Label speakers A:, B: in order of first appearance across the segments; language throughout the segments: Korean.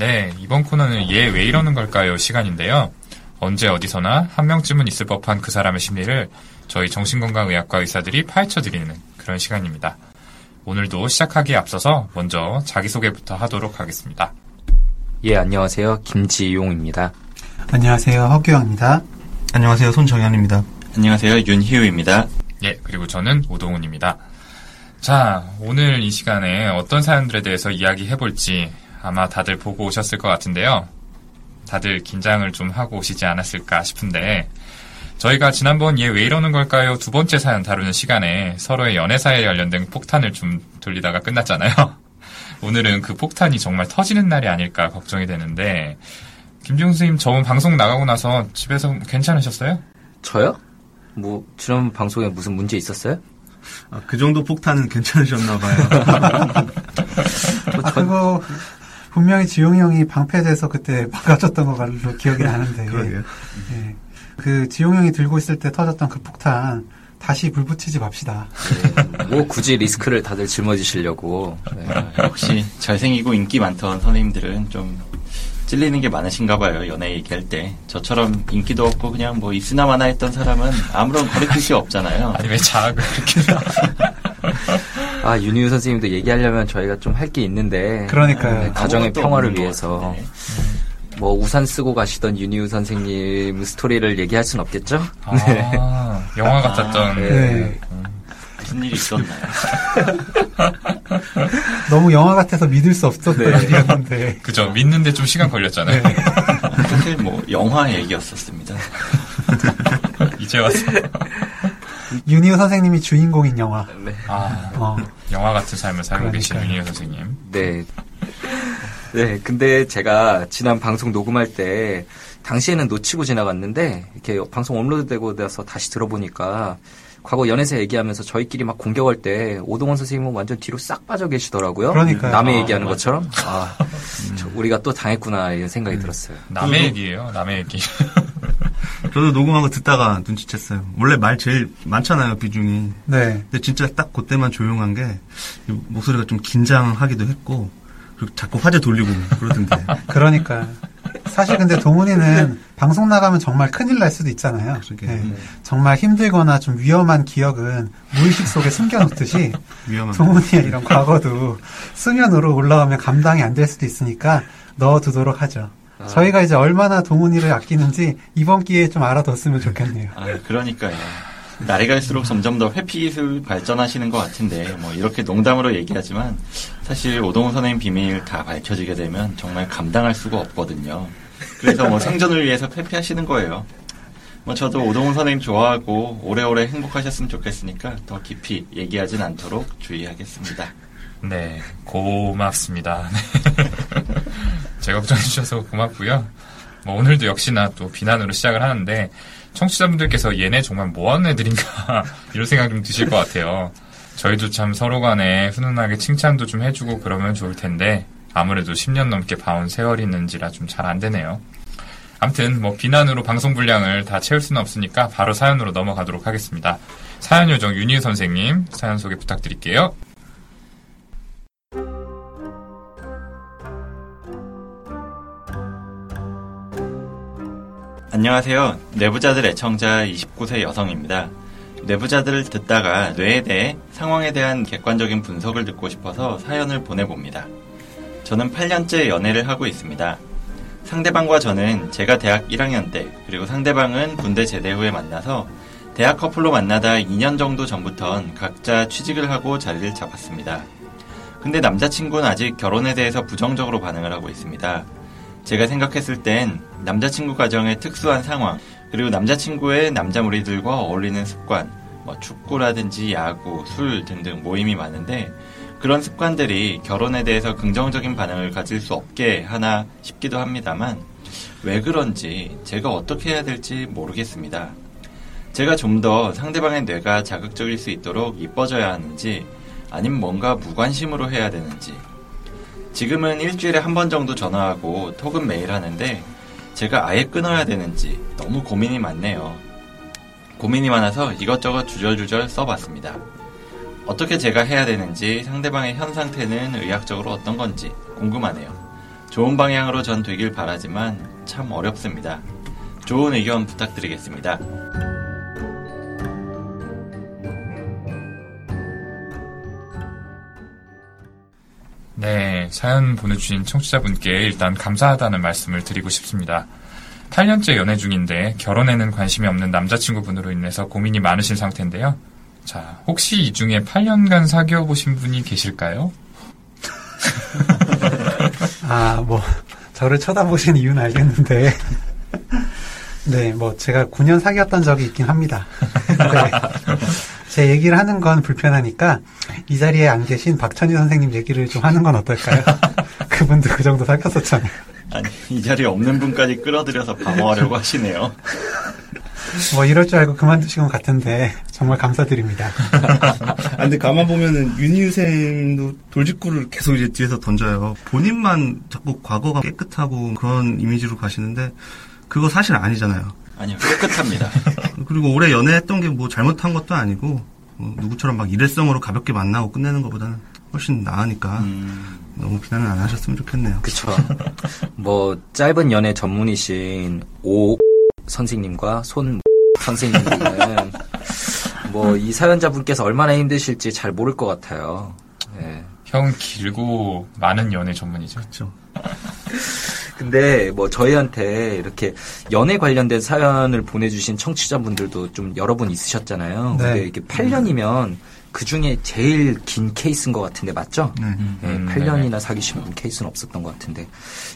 A: 네, 이번 코너는 얘 왜 이러는 걸까요? 시간인데요. 언제 어디서나 한 명쯤은 있을 법한 그 사람의 심리를 저희 정신건강의학과 의사들이 파헤쳐 드리는 그런 시간입니다. 오늘도 시작하기에 앞서서 먼저 자기소개부터 하도록 하겠습니다.
B: 예, 안녕하세요. 김지용입니다.
C: 안녕하세요. 허규영입니다.
D: 안녕하세요. 손정현입니다.
E: 안녕하세요. 윤희우입니다.
A: 예, 그리고 저는 오동훈입니다. 자, 오늘 이 시간에 어떤 사연들에 대해서 이야기해볼지 아마 다들 보고 오셨을 것 같은데요. 다들 긴장을 좀 하고 오시지 않았을까 싶은데, 저희가 지난번 얘 왜 이러는 걸까요? 두 번째 사연 다루는 시간에 서로의 연애사에 관련된 폭탄을 좀 돌리다가 끝났잖아요. 오늘은 그 폭탄이 정말 터지는 날이 아닐까 걱정이 되는데, 김지용 선생님 저번 방송 나가고 나서 집에서 괜찮으셨어요?
B: 저요? 뭐, 지난 방송에 무슨 문제 있었어요?
D: 아, 그 정도 폭탄은 괜찮으셨나 봐요.
C: 아, 그거 분명히 지용이 형이 방패돼서 그때 막아줬던 거 걸로 기억이 나는데.
D: 그러게요.
C: 예. 그 지용 형이 들고 있을 때 터졌던 그 폭탄 다시 불 붙이지 맙시다.
B: 네, 뭐 굳이 리스크를 다들 짊어지시려고. 네.
E: 역시 잘생기고 인기 많던 선생님들은 좀 찔리는 게 많으신가 봐요. 연애 얘기할 때. 저처럼 인기도 없고 그냥 뭐 있으나 마나 했던 사람은 아무런 거리낄 게 없잖아요.
A: 아니 왜 자학을 그렇게
B: 아, 윤희우 선생님도 얘기하려면 저희가 좀 할 게 있는데.
C: 그러니까요.
B: 네, 가정의 평화를 위해서. 뭐, 우산 쓰고 가시던 윤희우 선생님 스토리를 얘기할 순 없겠죠?
A: 아, 영화 같았던.
B: 네.
C: 네.
E: 무슨 일이 있었나요?
C: 너무 영화 같아서 믿을 수 없었던
B: 네.
C: 일이었는데.
A: 그죠. 믿는데 좀 시간 걸렸잖아요.
E: 사실 뭐 영화 얘기였었습니다.
A: 이제 와서.
C: 윤희우 선생님이 주인공인 영화.
B: 네.
A: 아,
C: 어.
A: 영화 같은 삶을 살고 계신
C: 그러니까요.
A: 윤희호 선생님.
B: 네. 네, 근데 제가 지난 방송 녹음할 때 당시에는 놓치고 지나갔는데 이렇게 방송 업로드되고 나서 다시 들어보니까 과거 연애사 얘기하면서 저희끼리 막 공격할 때 오동원 선생님은 완전 뒤로 싹 빠져 계시더라고요.
C: 그러니까요.
B: 남의
E: 아,
B: 얘기하는
E: 맞아요.
B: 것처럼. 아, 저- 우리가 또 당했구나 이런 생각이 들었어요.
A: 남의 얘기예요. 남의 얘기.
D: 저도 녹음한 거 듣다가 눈치챘어요. 원래 말 제일 많잖아요, 비중이.
C: 네.
D: 근데 진짜 딱 그때만 조용한 게 목소리가 좀 긴장하기도 했고 그리고 자꾸 화제 돌리고 그러던데.
C: 그러니까. 사실 근데 동훈이는 방송 나가면 정말 큰일 날 수도 있잖아요.
D: 그러게.
C: 네. 정말 힘들거나 좀 위험한 기억은 무의식 속에 숨겨놓듯이. 동훈이의 이런 과거도 수면으로 올라오면 감당이 안 될 수도 있으니까 넣어두도록 하죠.
B: 아.
C: 저희가 이제 얼마나 동훈이를 아끼는지 이번 기회에 좀 알아뒀으면 좋겠네요.
E: 아, 그러니까요. 날이 갈수록 점점 더 회피 기술 발전하시는 것 같은데, 뭐, 이렇게 농담으로 얘기하지만, 사실 오동훈 선생님 비밀 다 밝혀지게 되면 정말 감당할 수가 없거든요. 그래서 뭐 생존을 위해서 회피하시는 거예요. 뭐, 저도 오동훈 선생님 좋아하고, 오래오래 행복하셨으면 좋겠으니까, 더 깊이 얘기하진 않도록 주의하겠습니다.
A: 네, 고맙습니다. 제 걱정해 주셔서 고맙고요. 뭐 오늘도 역시나 또 비난으로 시작을 하는데 청취자분들께서 얘네 정말 뭐하는 애들인가 이런 생각 좀 드실 것 같아요. 저희도 참 서로 간에 훈훈하게 칭찬도 좀 해주고 그러면 좋을 텐데 아무래도 10년 넘게 봐온 세월이 있는지라 좀 잘 안 되네요. 암튼 뭐 비난으로 방송 분량을 다 채울 수는 없으니까 바로 사연으로 넘어가도록 하겠습니다. 사연 요정 윤희 선생님 사연 소개 부탁드릴게요.
E: 안녕하세요. 내부자들 애청자 29세 여성입니다. 내부자들을 듣다가 뇌에 대해 상황에 대한 객관적인 분석을 듣고 싶어서 사연을 보내봅니다. 저는 8년째 연애를 하고 있습니다. 상대방과 저는 제가 대학 1학년 때, 그리고 상대방은 군대 제대 후에 만나서 대학 커플로 만나다 2년 정도 전부턴 각자 취직을 하고 자리를 잡았습니다. 근데 남자친구는 아직 결혼에 대해서 부정적으로 반응을 하고 있습니다. 제가 생각했을 땐 남자친구 가정의 특수한 상황, 그리고 남자친구의 남자 무리들과 어울리는 습관, 뭐 축구라든지 야구, 술 등등 모임이 많은데 그런 습관들이 결혼에 대해서 긍정적인 반응을 가질 수 없게 하나 싶기도 합니다만 왜 그런지 제가 어떻게 해야 될지 모르겠습니다. 제가 좀 더 상대방의 뇌가 자극적일 수 있도록 이뻐져야 하는지 아님 뭔가 무관심으로 해야 되는지 지금은 일주일에 한 번 정도 전화하고 톡은 매일 하는데 제가 아예 끊어야 되는지 너무 고민이 많네요. 고민이 많아서 이것저것 주절주절 써봤습니다. 어떻게 제가 해야 되는지 상대방의 현 상태는 의학적으로 어떤 건지 궁금하네요. 좋은 방향으로 전 되길 바라지만 참 어렵습니다. 좋은 의견 부탁드리겠습니다.
A: 네, 사연 보내주신 청취자분께 일단 감사하다는 말씀을 드리고 싶습니다. 8년째 연애 중인데 결혼에는 관심이 없는 남자친구분으로 인해서 고민이 많으신 상태인데요. 자, 혹시 이 중에 8년간 사귀어 보신 분이 계실까요?
C: 아, 뭐, 저를 쳐다보시는 이유는 알겠는데. 네, 뭐, 제가 9년 사귀었던 적이 있긴 합니다. 네. 제 얘기를 하는 건 불편하니까, 이 자리에 안 계신 박천희 선생님 얘기를 좀 하는 건 어떨까요? 그분도 그 정도 사귀었었잖아요.
E: 아니, 이 자리에 없는 분까지 끌어들여서 방어하려고 하시네요.
C: 뭐, 이럴 줄 알고 그만두신 것 같은데, 정말 감사드립니다.
D: 아, 근데 가만 보면은 윤희우쌤도 돌직구를 계속 이제 뒤에서 던져요. 본인만 자꾸 과거가 깨끗하고 그런 이미지로 가시는데 그거 사실 아니잖아요.
E: 아니요, 깨끗합니다.
D: 그리고 오래 연애했던 게 뭐 잘못한 것도 아니고 뭐 누구처럼 막 일회성으로 가볍게 만나고 끝내는 것보다는 훨씬 나으니까
E: 음,
D: 너무 비난은 안 하셨으면 좋겠네요.
B: 그쵸. 뭐, 짧은 연애 전문이신 오 선생님과 손 선생님들은 뭐, 이 사연자분께서 얼마나 힘드실지 잘 모를 것 같아요. 예.
A: 형 길고 많은 연애 전문이죠.
D: 그렇죠.
B: 근데 뭐 저희한테 이렇게 연애 관련된 사연을 보내주신 청취자분들도 좀 여러 분 있으셨잖아요.
C: 네.
B: 근데 이게 8년이면 그 중에 제일 긴 케이스인 것 같은데 맞죠?
D: 네.
B: 네,
A: 음,
B: 8년이나 사귀신 분 케이스는 없었던 것 같은데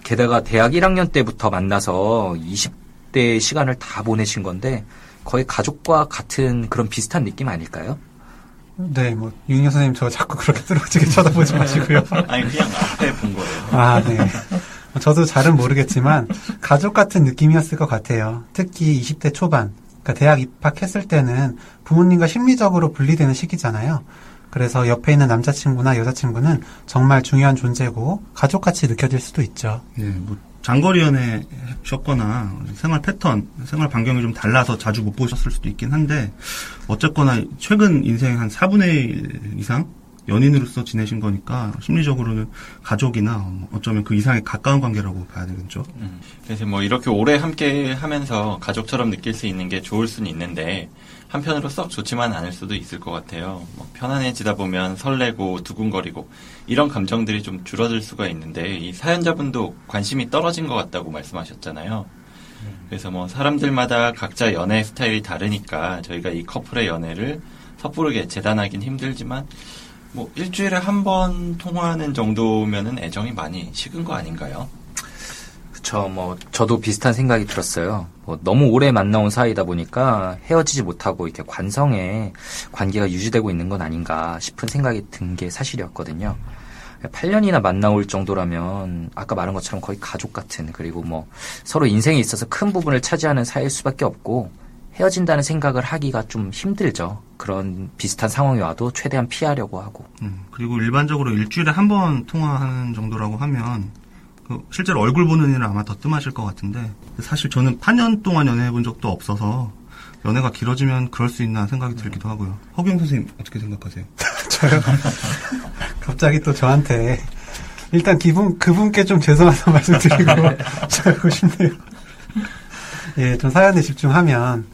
B: 게다가 대학 1학년 때부터 만나서 20대 시간을 다 보내신 건데 거의 가족과 같은 그런 비슷한 느낌 아닐까요?
C: 네, 뭐, 윤희 선생님 저 자꾸 그렇게 뚫어지게 쳐다보지 마시고요.
E: 아니, 그냥 앞에 본 거예요.
C: 아, 네. 저도 잘은 모르겠지만 가족 같은 느낌이었을 것 같아요. 특히 20대 초반, 그러니까 대학 입학했을 때는 부모님과 심리적으로 분리되는 시기잖아요. 그래서 옆에 있는 남자친구나 여자친구는 정말 중요한 존재고 가족같이 느껴질 수도 있죠.
D: 예, 뭐 장거리 연애 하셨거나 생활 패턴, 생활 반경이 좀 달라서 자주 못 보셨을 수도 있긴 한데 어쨌거나 최근 인생 한 4분의 1 이상 연인으로서 지내신 거니까 심리적으로는 가족이나 어쩌면 그 이상의 가까운 관계라고 봐야 되겠죠.
E: 음, 그래서 뭐 이렇게 오래 함께 하면서 가족처럼 느낄 수 있는 게 좋을 수는 있는데 한편으로 썩 좋지만 않을 수도 있을 것 같아요. 뭐 편안해지다 보면 설레고 두근거리고 이런 감정들이 좀 줄어들 수가 있는데 이 사연자분도 관심이 떨어진 것 같다고 말씀하셨잖아요. 그래서 뭐 사람들마다 각자 연애 스타일이 다르니까 저희가 이 커플의 연애를 섣부르게 재단하긴 힘들지만 뭐 일주일에 한 번 통화하는 정도면은 애정이 많이 식은 거 아닌가요?
B: 그쵸, 뭐, 저도 비슷한 생각이 들었어요. 뭐, 너무 오래 만나온 사이다 보니까 헤어지지 못하고 이렇게 관성에 관계가 유지되고 있는 건 아닌가 싶은 생각이 든 게 사실이었거든요. 8년이나 만나올 정도라면, 아까 말한 것처럼 거의 가족 같은, 그리고 뭐, 서로 인생에 있어서 큰 부분을 차지하는 사이일 수밖에 없고, 헤어진다는 생각을 하기가 좀 힘들죠. 그런 비슷한 상황이 와도 최대한 피하려고 하고.
D: 음, 그리고 일반적으로 일주일에 한 번 통화하는 정도라고 하면 그 실제로 얼굴 보는 일은 아마 더 뜸하실 것 같은데 사실 저는 8년 동안 연애해 본 적도 없어서 연애가 길어지면 그럴 수 있나 생각이 들기도 하고요. 허경 선생님 어떻게 생각하세요?
C: 저요? 갑자기 또 저한테 일단 기분 그분께 좀 죄송하다는 말씀드리고 시작하고 싶네요. 예, 좀 사연에 집중하면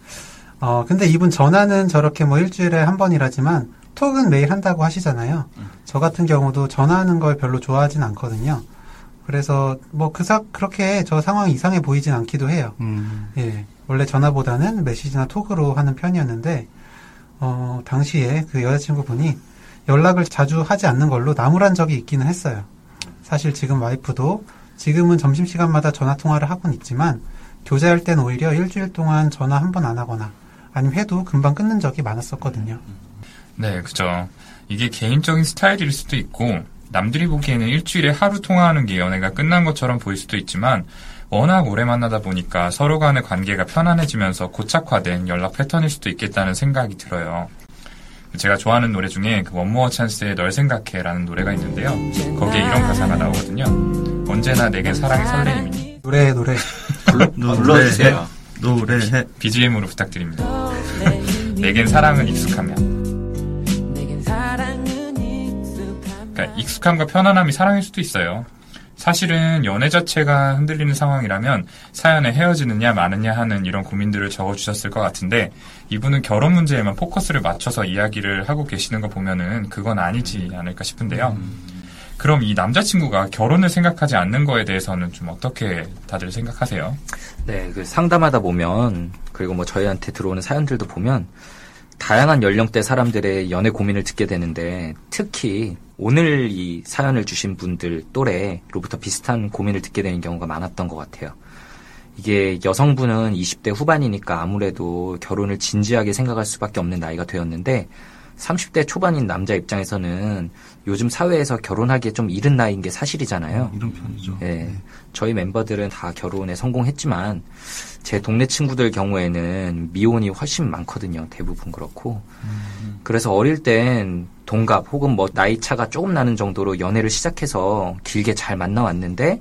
C: 어 근데 이분 전화는 저렇게 뭐 일주일에 한 번이라지만 톡은 매일 한다고 하시잖아요. 저 같은 경우도 전화하는 걸 별로 좋아하진 않거든요. 그래서 뭐 그사 그렇게 저 상황이 이상해 보이진 않기도 해요.
D: 음,
C: 예, 원래 전화보다는 메시지나 톡으로 하는 편이었는데, 어, 당시에 그 여자친구분이 연락을 자주 하지 않는 걸로 나무란 적이 있기는 했어요. 사실 지금 와이프도 지금은 점심시간마다 전화통화를 하곤 있지만, 교제할 땐 오히려 일주일 동안 전화 한 번 안 하거나, 아니면 해도 금방 끊는 적이 많았었거든요.
A: 네, 그죠. 이게 개인적인 스타일일 수도 있고, 남들이 보기에는 일주일에 하루 통화하는 게 연애가 끝난 것처럼 보일 수도 있지만, 워낙 오래 만나다 보니까 서로 간의 관계가 편안해지면서 고착화된 연락 패턴일 수도 있겠다는 생각이 들어요. 제가 좋아하는 노래 중에 그 원모어 찬스의 널 생각해라는 노래가 있는데요. 거기에 이런 가사가 나오거든요. 언제나 내겐 사랑의 설레임이니.
C: 노래, 노래.
E: 불러주세요.
D: 노래해.
A: BGM으로 부탁드립니다. 내겐 사랑은 익숙하면. 그러니까 익숙함과 편안함이 사랑일 수도 있어요. 사실은 연애 자체가 흔들리는 상황이라면 사연에 헤어지느냐 마느냐 하는 이런 고민들을 적어주셨을 것 같은데 이분은 결혼 문제에만 포커스를 맞춰서 이야기를 하고 계시는 거 보면은 그건 아니지 않을까 싶은데요. 그럼 이 남자친구가 결혼을 생각하지 않는 거에 대해서는 좀 어떻게 다들 생각하세요?
B: 네, 그 상담하다 보면 그리고 뭐 저희한테 들어오는 사연들도 보면 다양한 연령대 사람들의 연애 고민을 듣게 되는데 특히 오늘 이 사연을 주신 분들 또래로부터 비슷한 고민을 듣게 되는 경우가 많았던 것 같아요. 이게 여성분은 20대 후반이니까 아무래도 결혼을 진지하게 생각할 수밖에 없는 나이가 되었는데 30대 초반인 남자 입장에서는 요즘 사회에서 결혼하기에 좀 이른 나이인 게 사실이잖아요.
D: 이런 편이죠.
B: 예. 저희 멤버들은 다 결혼에 성공했지만 제 동네 친구들 경우에는 미혼이 훨씬 많거든요. 대부분 그렇고. 그래서 어릴 땐 동갑 혹은 뭐 나이 차가 조금 나는 정도로 연애를 시작해서 길게 잘 만나 왔는데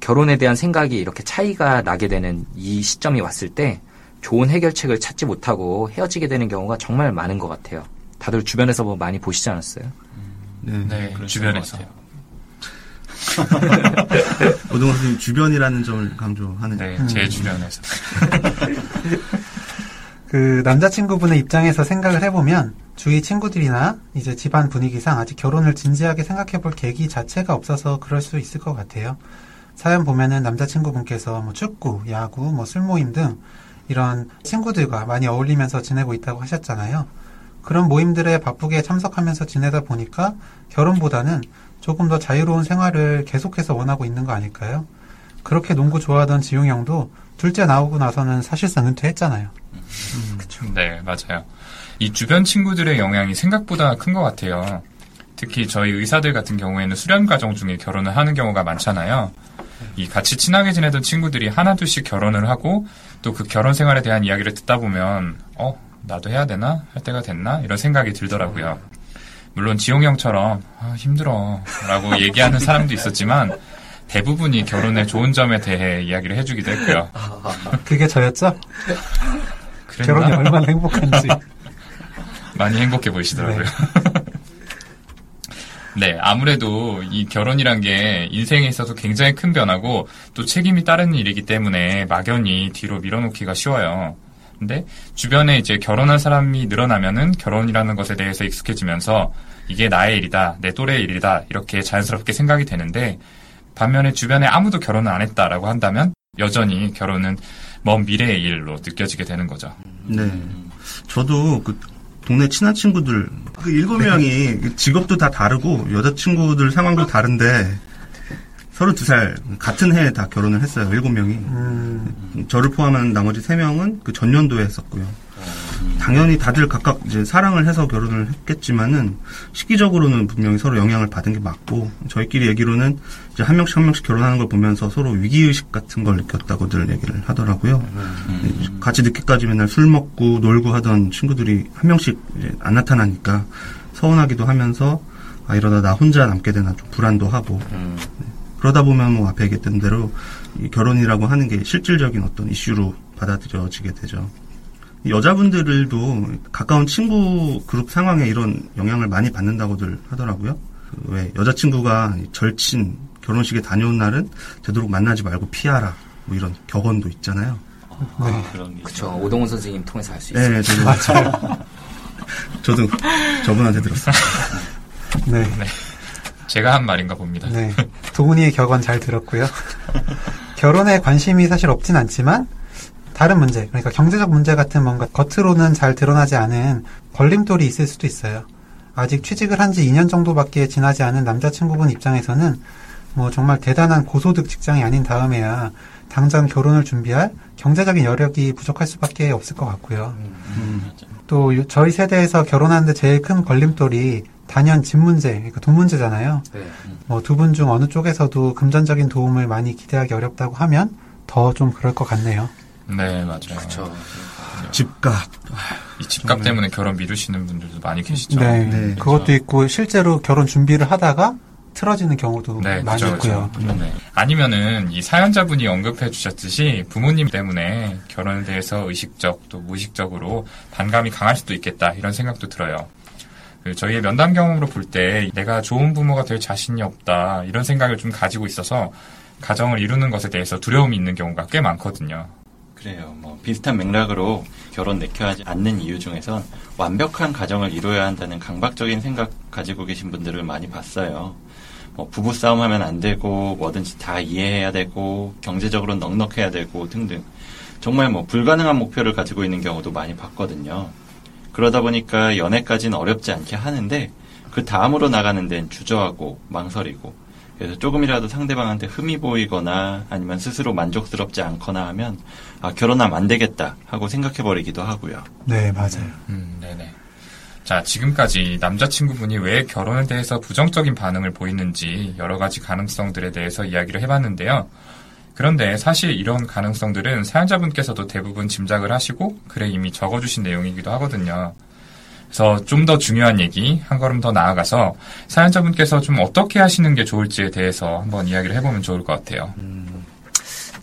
B: 결혼에 대한 생각이 이렇게 차이가 나게 되는 이 시점이 왔을 때 좋은 해결책을 찾지 못하고 헤어지게 되는 경우가 정말 많은 것 같아요. 다들 주변에서 뭐 많이 보시지 않았어요?
D: 네.
A: 네, 주변에서.
D: 오동원 선생님 주변이라는 점을 강조하는.
A: 네, 제 주변에서.
C: 그 남자친구분의 입장에서 생각을 해보면 주위 친구들이나 이제 집안 분위기상 아직 결혼을 진지하게 생각해 볼 계기 자체가 없어서 그럴 수 있을 것 같아요. 사연 보면은 남자친구분께서 뭐 축구, 야구, 뭐 술 모임 등 이런 친구들과 많이 어울리면서 지내고 있다고 하셨잖아요. 그런 모임들에 바쁘게 참석하면서 지내다 보니까 결혼보다는 조금 더 자유로운 생활을 계속해서 원하고 있는 거 아닐까요? 그렇게 농구 좋아하던 지용 형도 둘째 나오고 나서는 사실상 은퇴했잖아요.
A: 네, 맞아요. 이 주변 친구들의 영향이 생각보다 큰 것 같아요. 특히 저희 의사들 같은 경우에는 수련 과정 중에 결혼을 하는 경우가 많잖아요. 이 같이 친하게 지내던 친구들이 하나둘씩 결혼을 하고 또 그 결혼 생활에 대한 이야기를 듣다 보면 어 나도 해야 되나 할 때가 됐나 이런 생각이 들더라고요. 물론 지용 형처럼 아, 힘들어 라고 얘기하는 사람도 있었지만 대부분이 결혼의 좋은 점에 대해 이야기를 해주기도 했고요.
C: 그게 저였죠? 결혼이 얼마나 행복한지.
A: 많이 행복해 보이시더라고요. 네, 아무래도 이 결혼이란 게 인생에 있어서 굉장히 큰 변화고 또 책임이 따르는 일이기 때문에 막연히 뒤로 밀어놓기가 쉬워요. 근데 주변에 이제 결혼한 사람이 늘어나면은 결혼이라는 것에 대해서 익숙해지면서 이게 나의 일이다, 내 또래의 일이다, 이렇게 자연스럽게 생각이 되는데 반면에 주변에 아무도 결혼을 안 했다라고 한다면 여전히 결혼은 먼 미래의 일로 느껴지게 되는 거죠.
D: 네. 저도 그 동네 친한 친구들 그 일곱 명이 직업도 다 다르고 여자친구들 상황도 다른데 서른 두살 같은 해에 다 결혼을 했어요. 일곱 명이.
C: 음,
D: 저를 포함한 나머지 세 명은 그 전년도에 했었고요. 당연히 다들 각각 이제 사랑을 해서 결혼을 했겠지만은 시기적으로는 분명히 서로 영향을 받은 게 맞고 저희끼리 얘기로는 이제 한 명씩 한 명씩 결혼하는 걸 보면서 서로 위기 의식 같은 걸 느꼈다고들 얘기를 하더라고요. 같이 늦게까지 맨날 술 먹고 놀고 하던 친구들이 한 명씩 이제 안 나타나니까 서운하기도 하면서 아 이러다 나 혼자 남게 되나 좀 불안도 하고
B: 음,
D: 그러다 보면 뭐 앞에 얘기했던 대로 이 결혼이라고 하는 게 실질적인 어떤 이슈로 받아들여지게 되죠. 이 여자분들도 가까운 친구 그룹 상황에 이런 영향을 많이 받는다고들 하더라고요. 그왜 여자친구가 이 절친 결혼식에 다녀온 날은 되도록 만나지 말고 피하라 뭐 이런 격언도 있잖아요.
E: 아, 그런 게
B: 그쵸.
E: 있어요.
B: 오동훈 선생님 통해서 알 수 있어요.
D: 네, 저도 저도 저분한테 들었어요.
C: 네.
A: 제가 한 말인가 봅니다.
C: 네. 도훈이의 격언 잘 들었고요. 결혼에 관심이 사실 없진 않지만 다른 문제, 그러니까 경제적 문제 같은 뭔가 겉으로는 잘 드러나지 않은 걸림돌이 있을 수도 있어요. 아직 취직을 한 지 2년 정도밖에 지나지 않은 남자친구분 입장에서는 뭐 정말 대단한 고소득 직장이 아닌 다음에야 당장 결혼을 준비할 경제적인 여력이 부족할 수밖에 없을 것 같고요.
D: 음,
C: 또 요- 저희 세대에서 결혼하는데 제일 큰 걸림돌이 단연 집 문제, 그러니까 돈 문제잖아요.
B: 네.
C: 뭐두 분 중 어느 쪽에서도 금전적인 도움을 많이 기대하기 어렵다고 하면 더 좀 그럴 것 같네요.
A: 네, 맞아요.
B: 그쵸.
D: 집값
A: 이 집값 때문에 결혼 미루시는 분들도 많이 계시죠.
C: 네,
D: 네,
C: 그것도
A: 그렇죠.
C: 있고 실제로 결혼 준비를 하다가 틀어지는 경우도
A: 네,
C: 많이
A: 그죠,
C: 있고요.
A: 그죠. 네. 아니면은 이 사연자분이 언급해 주셨듯이 부모님 때문에 결혼에 대해서 의식적 또 무의식적으로 반감이 강할 수도 있겠다 이런 생각도 들어요. 그 저희의 면담 경험으로 볼 때 내가 좋은 부모가 될 자신이 없다 이런 생각을 좀 가지고 있어서 가정을 이루는 것에 대해서 두려움이 있는 경우가 꽤 많거든요.
E: 그래요. 뭐 비슷한 맥락으로 결혼 내켜하지 않는 이유 중에선 완벽한 가정을 이루어야 한다는 강박적인 생각 가지고 계신 분들을 많이 봤어요. 뭐 부부 싸움 하면 안 되고 뭐든지 다 이해해야 되고 경제적으로 넉넉해야 되고 등등 정말 뭐 불가능한 목표를 가지고 있는 경우도 많이 봤거든요. 그러다 보니까 연애까지는 어렵지 않게 하는데 그 다음으로 나가는 데는 주저하고 망설이고 그래서 조금이라도 상대방한테 흠이 보이거나 아니면 스스로 만족스럽지 않거나 하면 아 결혼하면 안 되겠다 하고 생각해 버리기도 하고요.
C: 네, 맞아요.
A: 음, 네네. 자, 지금까지 남자친구분이 왜 결혼에 대해서 부정적인 반응을 보이는지 여러 가지 가능성들에 대해서 이야기를 해봤는데요. 그런데 사실 이런 가능성들은 사연자분께서도 대부분 짐작을 하시고 글에 이미 적어주신 내용이기도 하거든요. 그래서 좀 더 중요한 얘기, 한 걸음 더 나아가서 사연자분께서 좀 어떻게 하시는 게 좋을지에 대해서 한번 이야기를 해보면 좋을 것 같아요.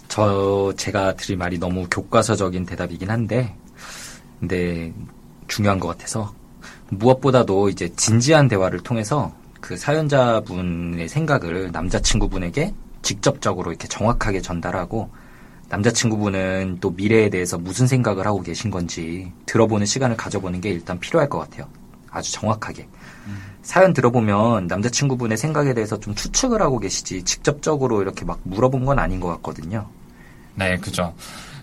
B: 저 제가 드릴 말이 너무 교과서적인 대답이긴 한데 근데 중요한 것 같아서 무엇보다도 이제 진지한 대화를 통해서 그 사연자분의 생각을 남자친구분에게 직접적으로 이렇게 정확하게 전달하고 남자친구분은 또 미래에 대해서 무슨 생각을 하고 계신 건지 들어보는 시간을 가져보는 게 일단 필요할 것 같아요. 아주 정확하게. 사연 들어보면 남자친구분의 생각에 대해서 좀 추측을 하고 계시지 직접적으로 이렇게 막 물어본 건 아닌 것 같거든요.
A: 네, 그죠.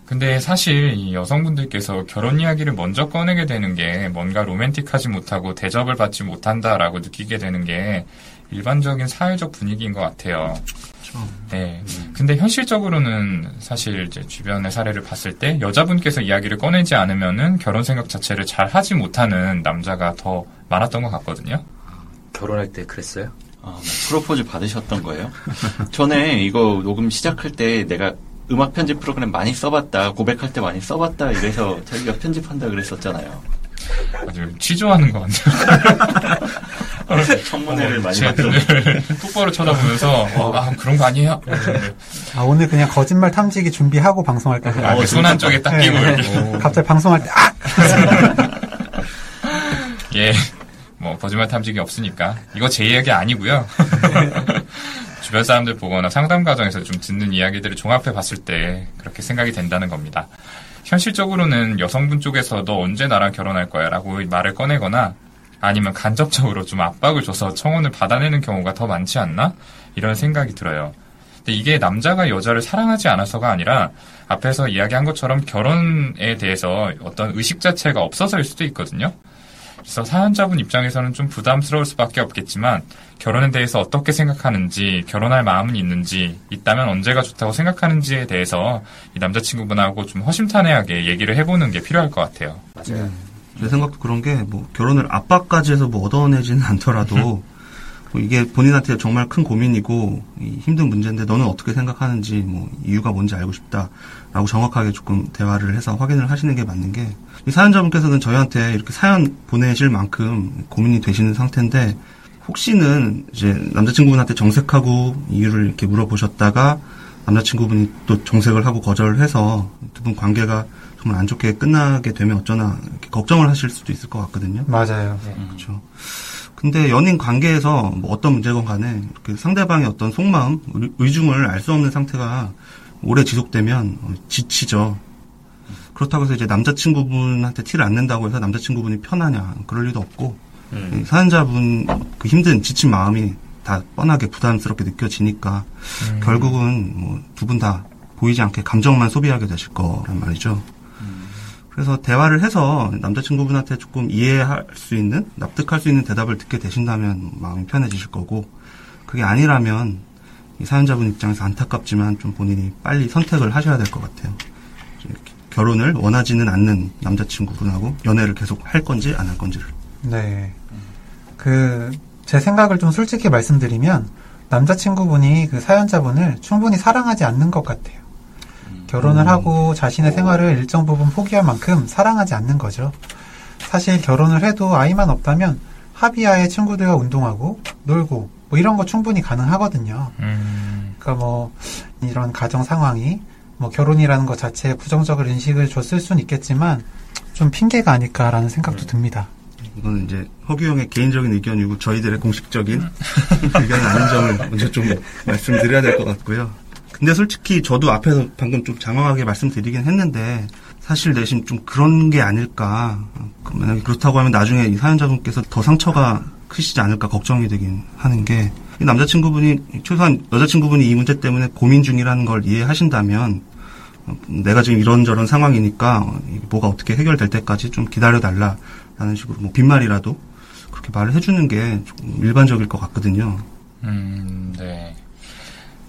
A: 근데 사실 이 여성분들께서 결혼 이야기를 먼저 꺼내게 되는 게 뭔가 로맨틱하지 못하고 대접을 받지 못한다라고 느끼게 되는 게 일반적인 사회적 분위기인 것 같아요. 네. 근데 현실적으로는 사실 이제 주변의 사례를 봤을 때 여자분께서 이야기를 꺼내지 않으면은 결혼 생각 자체를 잘 하지 못하는 남자가 더 많았던 것 같거든요.
B: 결혼할 때 그랬어요?
E: 아, 뭐 프로포즈 받으셨던 거예요? 전에 이거 녹음 시작할 때 내가 음악 편집 프로그램 많이 써봤다, 고백할 때 많이 써봤다 이래서 자기가 편집한다 그랬었잖아요.
A: 아주 취조하는 것 같아요.
E: 청문회를 많이.
A: 눈을 똑바로 쳐다보면서 어, 아 그런 거 아니에요?
C: 아, 오늘 그냥 거짓말 탐지기 준비하고 방송할 때.
A: 아, 손 한 쪽에 딱 끼고
C: 네. 갑자기 방송할 때, 아!
A: 예, 뭐 거짓말 탐지기 없으니까 이거 제 이야기 아니고요. 주변 사람들 보거나 상담 과정에서 좀 듣는 이야기들을 종합해 봤을 때 그렇게 생각이 된다는 겁니다. 현실적으로는 여성분 쪽에서 너 언제 나랑 결혼할 거야 라고 말을 꺼내거나 아니면 간접적으로 좀 압박을 줘서 청혼을 받아내는 경우가 더 많지 않나? 이런 생각이 들어요. 근데 이게 남자가 여자를 사랑하지 않아서가 아니라 앞에서 이야기한 것처럼 결혼에 대해서 어떤 의식 자체가 없어서일 수도 있거든요. 그래서 사연자분 입장에서는 좀 부담스러울 수밖에 없겠지만 결혼에 대해서 어떻게 생각하는지 결혼할 마음은 있는지 있다면 언제가 좋다고 생각하는지에 대해서 이 남자친구분하고 좀 허심탄회하게 얘기를 해보는 게 필요할 것 같아요.
B: 맞아요.
D: 제 생각도 그런 게 뭐 결혼을 압박까지 해서 뭐 얻어내지는 않더라도 뭐 이게 본인한테 정말 큰 고민이고 이 힘든 문제인데 너는 어떻게 생각하는지 뭐 이유가 뭔지 알고 싶다라고 정확하게 조금 대화를 해서 확인을 하시는 게 맞는 게이 사연자분께서는 저희한테 이렇게 사연 보내실 만큼 고민이 되시는 상태인데 혹시는 이제 남자친구분한테 정색하고 이유를 이렇게 물어보셨다가 남자친구분이 또 정색을 하고 거절을 해서 두 분 관계가 정말 안 좋게 끝나게 되면 어쩌나 이렇게 걱정을 하실 수도 있을 것 같거든요.
C: 맞아요.
D: 그렇죠. 근데 연인 관계에서 뭐 어떤 문제건 간에 이렇게 상대방의 어떤 속마음, 의- 의중을 알 수 없는 상태가 오래 지속되면 어, 지치죠. 그렇다고 해서 이제 남자친구분한테 티를 안 낸다고 해서 남자친구분이 편하냐 그럴 리도 없고 이 사연자분 그 힘든 지친 마음이 다 뻔하게 부담스럽게 느껴지니까 결국은 뭐 두 분 다 보이지 않게 감정만 소비하게 되실 거란 말이죠. 그래서 대화를 해서 남자친구분한테 조금 이해할 수 있는 납득할 수 있는 대답을 듣게 되신다면 마음이 편해지실 거고 그게 아니라면 이 사연자분 입장에서 안타깝지만 좀 본인이 빨리 선택을 하셔야 될 것 같아요. 이렇게 결혼을 원하지는 않는 남자친구분하고 연애를 계속 할 건지 안 할 건지를.
C: 네. 그, 제 생각을 좀 솔직히 말씀드리면, 남자친구분이 그 사연자분을 충분히 사랑하지 않는 것 같아요. 결혼을 하고 자신의 생활을 일정 부분 포기할 만큼 사랑하지 않는 거죠. 사실 결혼을 해도 아이만 없다면 합의하에 친구들과 운동하고 놀고 뭐 이런 거 충분히 가능하거든요.
A: 음,
C: 그러니까 뭐 이런 가정 상황이 뭐 결혼이라는 것 자체에 부정적인 인식을 줬을 수는 있겠지만 좀 핑계가 아닐까라는 생각도 듭니다.
D: 이거는 이제 허규영의 개인적인 의견이고 저희들의 공식적인 의견이 아닌 점을 먼저 좀 말씀드려야 될 것 같고요. 근데 솔직히 저도 앞에서 방금 좀 장황하게 말씀드리긴 했는데 사실 내심 좀 그런 게 아닐까. 만약에 그렇다고 하면 나중에 이 사연자분께서 더 상처가 크시지 않을까 걱정이 되긴 하는 게 남자친구분이 최소한 여자친구분이 이 문제 때문에 고민 중이라는 걸 이해하신다면 내가 지금 이런저런 상황이니까 뭐가 어떻게 해결될 때까지 좀 기다려달라라는 식으로 뭐 빈말이라도 그렇게 말을 해주는 게 일반적일 것 같거든요.
A: 음, 네.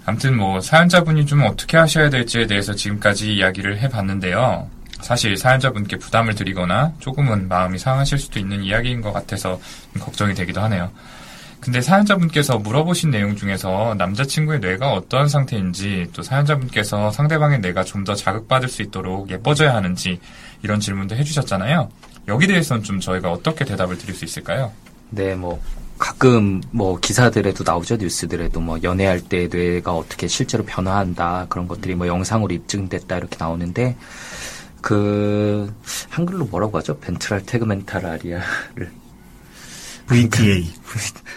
A: 아무튼 뭐 사연자분이 좀 어떻게 하셔야 될지에 대해서 지금까지 이야기를 해봤는데요. 사실 사연자분께 부담을 드리거나 조금은 마음이 상하실 수도 있는 이야기인 것 같아서 걱정이 되기도 하네요. 근데 사연자분께서 물어보신 내용 중에서 남자친구의 뇌가 어떠한 상태인지 또 사연자분께서 상대방의 뇌가 좀 더 자극받을 수 있도록 예뻐져야 하는지 이런 질문도 해주셨잖아요. 여기 대해서는 좀 저희가 어떻게 대답을 드릴 수 있을까요?
B: 네, 뭐 가끔 뭐 기사들에도 나오죠 뉴스들에도 뭐 연애할 때 뇌가 어떻게 실제로 변화한다 그런 것들이 뭐 영상으로 입증됐다 이렇게 나오는데 그 한글로 뭐라고 하죠? 벤트랄 테그멘탈 아리아를
D: VTA.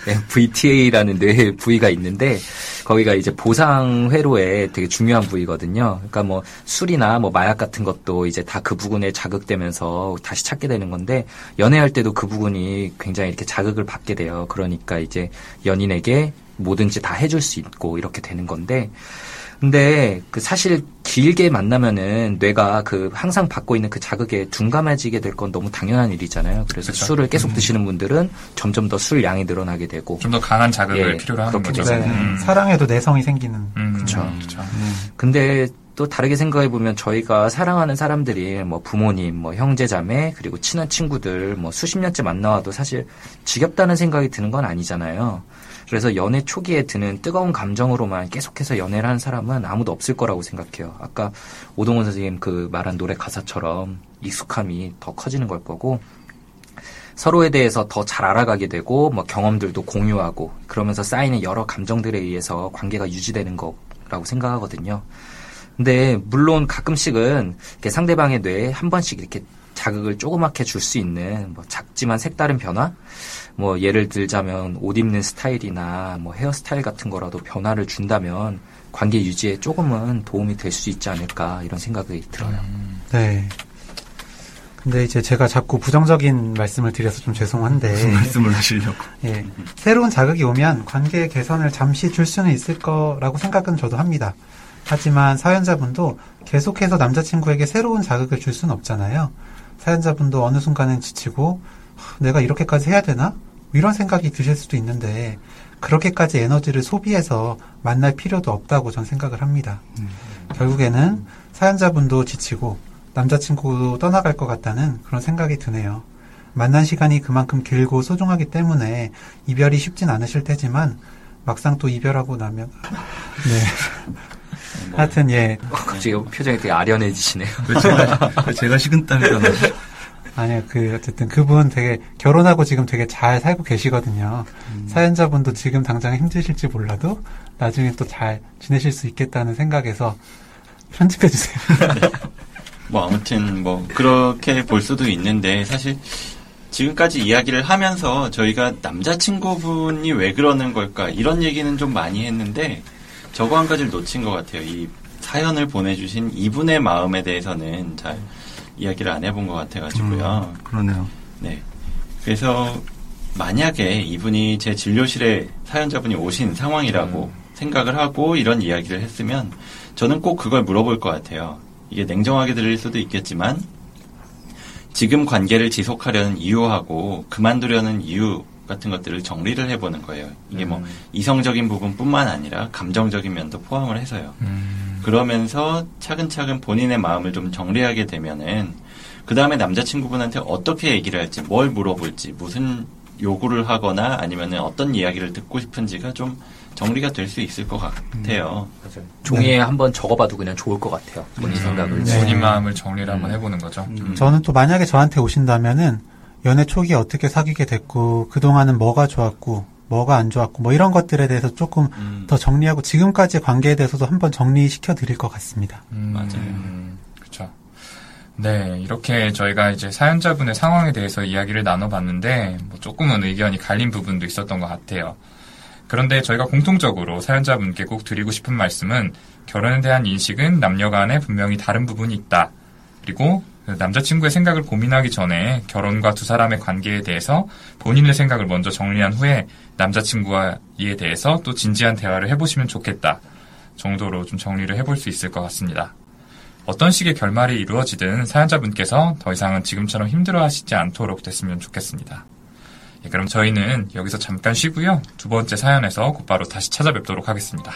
B: 네, VTA라는 뇌 부위가 있는데 거기가 이제 보상 회로에 되게 중요한 부위거든요. 그러니까 뭐 술이나 뭐 마약 같은 것도 이제 다 그 부분에 자극되면서 다시 찾게 되는 건데 연애할 때도 그 부분이 굉장히 이렇게 자극을 받게 돼요. 그러니까 이제 연인에게 뭐든지 다 해줄 수 있고 이렇게 되는 건데 근데 그 사실 길게 만나면은 뇌가 그 항상 받고 있는 그 자극에 둔감해지게 될 건 너무 당연한 일이잖아요. 그래서
A: 그쵸.
B: 술을 계속 드시는 분들은 점점 더 술 양이 늘어나게 되고
A: 좀 더 강한 자극을
B: 예,
A: 필요로 하는
B: 그렇게
A: 거죠.
C: 네,
A: 음.
C: 사랑에도 내성이 생기는.
A: 음,
B: 그쵸.
A: 그쵸.
B: 근데 또 다르게 생각해 보면 저희가 사랑하는 사람들이 뭐 부모님, 뭐 형제자매, 그리고 친한 친구들 뭐 수십 년째 만나와도 사실 지겹다는 생각이 드는 건 아니잖아요. 그래서 연애 초기에 드는 뜨거운 감정으로만 계속해서 연애를 하는 사람은 아무도 없을 거라고 생각해요. 아까 오동원 선생님 그 말한 노래 가사처럼 익숙함이 더 커지는 걸 거고 서로에 대해서 더 잘 알아가게 되고 뭐 경험들도 공유하고 그러면서 쌓이는 여러 감정들에 의해서 관계가 유지되는 거라고 생각하거든요. 근데 물론 가끔씩은 이렇게 상대방의 뇌에 한 번씩 이렇게 자극을 조그맣게 줄 수 있는 뭐 작지만 색다른 변화? 뭐 예를 들자면 옷 입는 스타일이나 뭐 헤어스타일 같은 거라도 변화를 준다면 관계 유지에 조금은 도움이 될 수 있지 않을까 이런 생각이 들어요.
C: 네. 근데 이제 제가 자꾸 부정적인 말씀을 드려서 좀 죄송한데,
D: 말씀을 하시려고.
C: 예. 새로운 자극이 오면 관계 개선을 잠시 줄 수는 있을 거라고 생각은 저도 합니다. 하지만 사연자분도 계속해서 남자친구에게 새로운 자극을 줄 수는 없잖아요. 사연자분도 어느 순간은 지치고, 하, 내가 이렇게까지 해야 되나? 이런 생각이 드실 수도 있는데, 그렇게까지 에너지를 소비해서 만날 필요도 없다고 전 생각을 합니다. 결국에는 사연자분도 지치고, 남자친구도 떠나갈 것 같다는 그런 생각이 드네요. 만난 시간이 그만큼 길고 소중하기 때문에 이별이 쉽진 않으실 테지만 막상 또 이별하고 나면 네
E: 뭐,
C: 하여튼 예
B: 어, 갑자기 표정이 되게 아련해지시네요.
D: 왜 제가, 왜 제가 식은땀이 나죠?
C: 아니요 그 어쨌든 그분 되게 결혼하고 지금 되게 잘 살고 계시거든요. 사연자분도 지금 당장 힘드실지 몰라도 나중에 또 잘 지내실 수 있겠다는 생각에서 편집해 주세요.
E: 뭐 아무튼 뭐 그렇게 볼 수도 있는데 사실 지금까지 이야기를 하면서 저희가 남자친구분이 왜 그러는 걸까 이런 얘기는 좀 많이 했는데 저거 한 가지를 놓친 것 같아요. 이 사연을 보내주신 이분의 마음에 대해서는 잘 이야기를 안 해본 것 같아가지고요.
D: 그러네요.
E: 네. 그래서 만약에 이분이 제 진료실에 사연자분이 오신 상황이라고 생각을 하고 이런 이야기를 했으면 저는 꼭 그걸 물어볼 것 같아요. 이게 냉정하게 들릴 수도 있겠지만 지금 관계를 지속하려는 이유하고 그만두려는 이유 같은 것들을 정리를 해보는 거예요. 이게 뭐 이성적인 부분뿐만 아니라 감정적인 면도 포함을 해서요.
A: 음,
E: 그러면서 차근차근 본인의 마음을 좀 정리하게 되면은 그 다음에 남자친구분한테 어떻게 얘기를 할지, 뭘 물어볼지, 무슨 요구를 하거나 아니면은 어떤 이야기를 듣고 싶은지가 좀 정리가 될 수 있을 것 같아요.
B: 종이에 한번 적어봐도 그냥 좋을 것 같아요. 본인 생각을.
C: 네.
A: 본인 마음을 정리를 한번 해보는 거죠. 음.
C: 저는 또 만약에 저한테 오신다면은 연애 초기에 어떻게 사귀게 됐고 그동안은 뭐가 좋았고 뭐가 안 좋았고 뭐 이런 것들에 대해서 조금
E: 음.
C: 더 정리하고 지금까지의 관계에 대해서도 한번 정리시켜 드릴 것 같습니다.
A: 음,
E: 맞아요.
A: 음, 그쵸. 네, 이렇게 저희가 이제 사연자분의 상황에 대해서 이야기를 나눠봤는데, 뭐 조금은 의견이 갈린 부분도 있었던 것 같아요. 그런데 저희가 공통적으로 사연자분께 꼭 드리고 싶은 말씀은 결혼에 대한 인식은 남녀 간에 분명히 다른 부분이 있다. 그리고 남자친구의 생각을 고민하기 전에 결혼과 두 사람의 관계에 대해서 본인의 생각을 먼저 정리한 후에 남자친구와 이에 대해서 또 진지한 대화를 해보시면 좋겠다. 정도로 좀 정리를 해볼 수 있을 것 같습니다. 어떤 식의 결말이 이루어지든 사연자분께서 더 이상은 지금처럼 힘들어 하시지 않도록 됐으면 좋겠습니다. 예, 그럼 저희는 여기서 잠깐 쉬고요. 두 번째 사연에서 곧바로 다시 찾아뵙도록 하겠습니다.